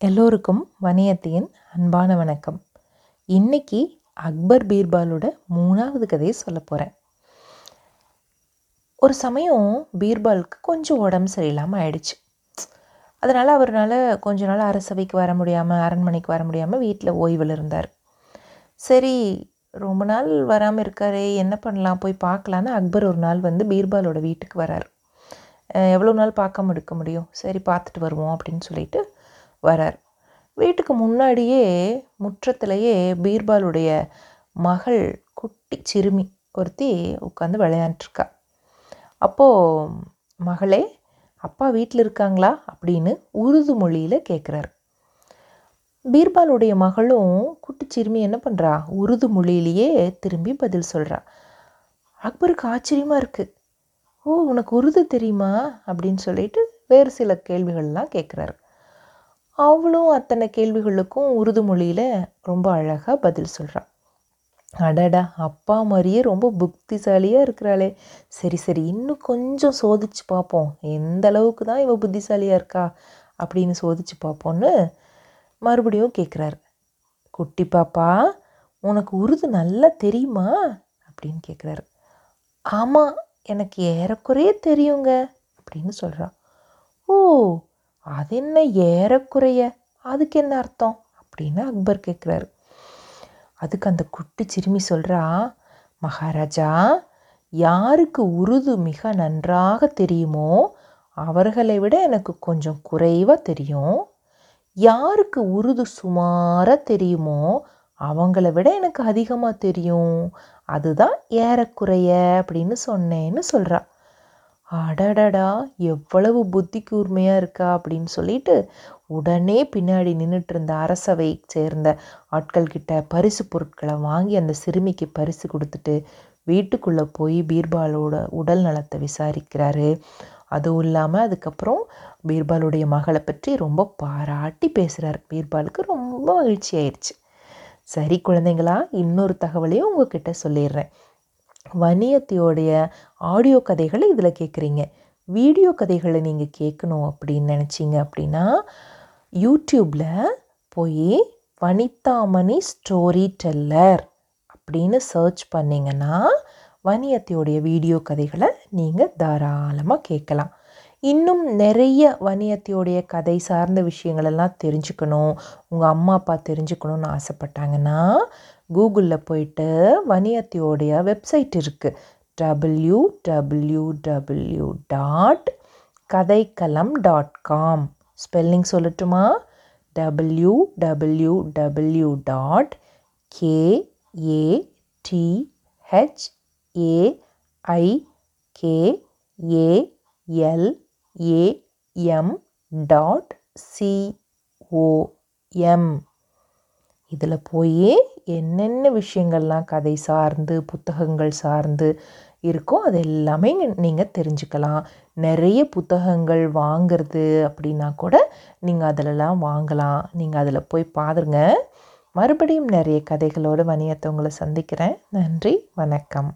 எல்லோருக்கும் வணியத்தையின் அன்பான வணக்கம். இன்னைக்கு அக்பர் பீர்பாலோட மூணாவது கதையை சொல்ல போகிறேன் ஒரு சமயம் பீர்பாலுக்கு கொஞ்சம் உடம்பு சரியில்லாமல் ஆயிடுச்சு. அதனால் அவரால் கொஞ்ச நாள் அரசவைக்கு வர முடியாமல் அரண்மனைக்கு வர முடியாமல் வீட்டில் ஓய்வில் இருந்தார். சரி ரொம்ப நாள் வராமல் இருக்காரே என்ன பண்ணலாம் போய் பார்க்கலான்னு அக்பர் ஒரு நாள் வந்து பீர்பாலோட வீட்டுக்கு வரார். எவ்வளோ நாள் பார்க்காம இருக்க முடியும்? சரி பார்த்துட்டு வருவோம் அப்படின்னு சொல்லிட்டு வரார். வீட்டுக்கு முன்னாடியே முற்றத்திலேயே பீர்பாலுடைய மகள் குட்டி சிறுமி ஒருத்தி உட்காந்து விளையாண்டுருக்கா அப்போது மகளே அப்பா வீட்டில் இருக்காங்களா? அப்படின்னு உருது மொழியில் கேட்குறாரு பீர்பாலுடைய மகளும் குட்டி சிறுமி என்ன பண்ணுறா உருது மொழியிலேயே திரும்பி பதில் சொல்கிறா அக்பருக்கு ஆச்சரியமாக இருக்குது ஓ உனக்கு உருது தெரியுமா? அப்படின்னு சொல்லிட்டு வேறு சில கேள்விகள்லாம் கேட்குறாரு அவளும் அத்தனை கேள்விகளுக்கும் உருது மொழியில் ரொம்ப அழகாக பதில் சொல்கிறாள் அடடா அப்பா மாதிரியே ரொம்ப புத்திசாலியாக இருக்கிறாளே. சரி சரி இன்னும் கொஞ்சம் சோதிச்சு பார்ப்போம். எந்த அளவுக்கு தான் இவள் புத்திசாலியாக இருக்கா அப்படின்னு சோதிச்சு பார்ப்போன்னு மறுபடியும் கேட்குறாரு குட்டி பாப்பா உனக்கு உருது நல்லா தெரியுமா? அப்படின்னு கேட்குறாரு ஆமாம் எனக்கு ஏறக்குறைய தெரியுங்க அப்படின்னு சொல்கிறான் ஓ அது என்ன ஏறக்குறைய? அதுக்கு என்ன அர்த்தம்? அப்படின்னு அக்பர் கேட்குறாரு அதுக்கு அந்த குட்டி சிறுமி சொல்கிறா மகாராஜா யாருக்கு உருது மிக நன்றாக தெரியுமோ அவர்களை விட எனக்கு கொஞ்சம் குறைவாக தெரியும். யாருக்கு உருது சுமாராக தெரியுமோ அவங்கள விட எனக்கு அதிகமாக தெரியும். அதுதான் ஏறக்குறைய அப்படின்னு சொன்னேன்னு சொல்கிறா அடடடா எவ்வளவு புத்தி கூர்மையாக இருக்கா அப்படின்னு சொல்லிட்டு உடனே பின்னாடி நின்றுட்டு இருந்த அரசவை சேர்ந்த ஆட்கள் கிட்ட பரிசு பொருட்களை வாங்கி அந்த சிறுமிக்கு பரிசு கொடுத்துட்டு வீட்டுக்குள்ளே போய் பீர்பாலோட உடல் நலத்தை விசாரிக்கிறாரு. அதுவும் இல்லாமல் அதுக்கப்புறம் பீர்பாலுடைய மகளை பற்றி ரொம்ப பாராட்டி பேசுகிறார் பீர்பாலுக்கு ரொம்ப மகிழ்ச்சி ஆயிடுச்சு சரி குழந்தைங்களா இன்னொரு தகவலையும் உங்ககிட்ட சொல்லிடுறேன். வணியத்தையோடைய ஆடியோ கதைகளை இதில் கேட்குறீங்க வீடியோ கதைகளை நீங்கள் கேட்கணும் அப்படின்னு நினச்சிங்க அப்படின்னா யூடியூப்பில் போய் வனிதாமணி ஸ்டோரி டெல்லர் அப்படின்னு சர்ச் பண்ணிங்கன்னா வணியத்தையோடைய வீடியோ கதைகளை நீங்கள் தாராளமாக கேட்கலாம் இன்னும் நிறைய வணியத்தையோடைய கதை சார்ந்த விஷயங்களெல்லாம் தெரிஞ்சுக்கணும் உங்கள் அம்மா அப்பா தெரிஞ்சுக்கணும்னு ஆசைப்பட்டாங்கன்னா கூகுளில் போயிட்டு வணியத்தியோடைய வெப்சைட் இருக்குது W W W dot Kathaikalam dot com spelling சொல்லட்டுமா W W W dot K K A dot C O M இதில் போய் என்னென்ன விஷயங்கள்லாம் கதை சார்ந்து புத்தகங்கள் சார்ந்து இருக்கோ அது எல்லாமே நீங்கள் தெரிஞ்சுக்கலாம். நிறைய புத்தகங்கள் வாங்கிறது அப்படின்னா கூட நீங்கள் அதிலலாம் வாங்கலாம். நீங்கள் அதில் போய் பாருங்க. மறுபடியும் நிறைய கதைகளோடு வணியத்தை உங்களை சந்திக்கிறேன். நன்றி வணக்கம்.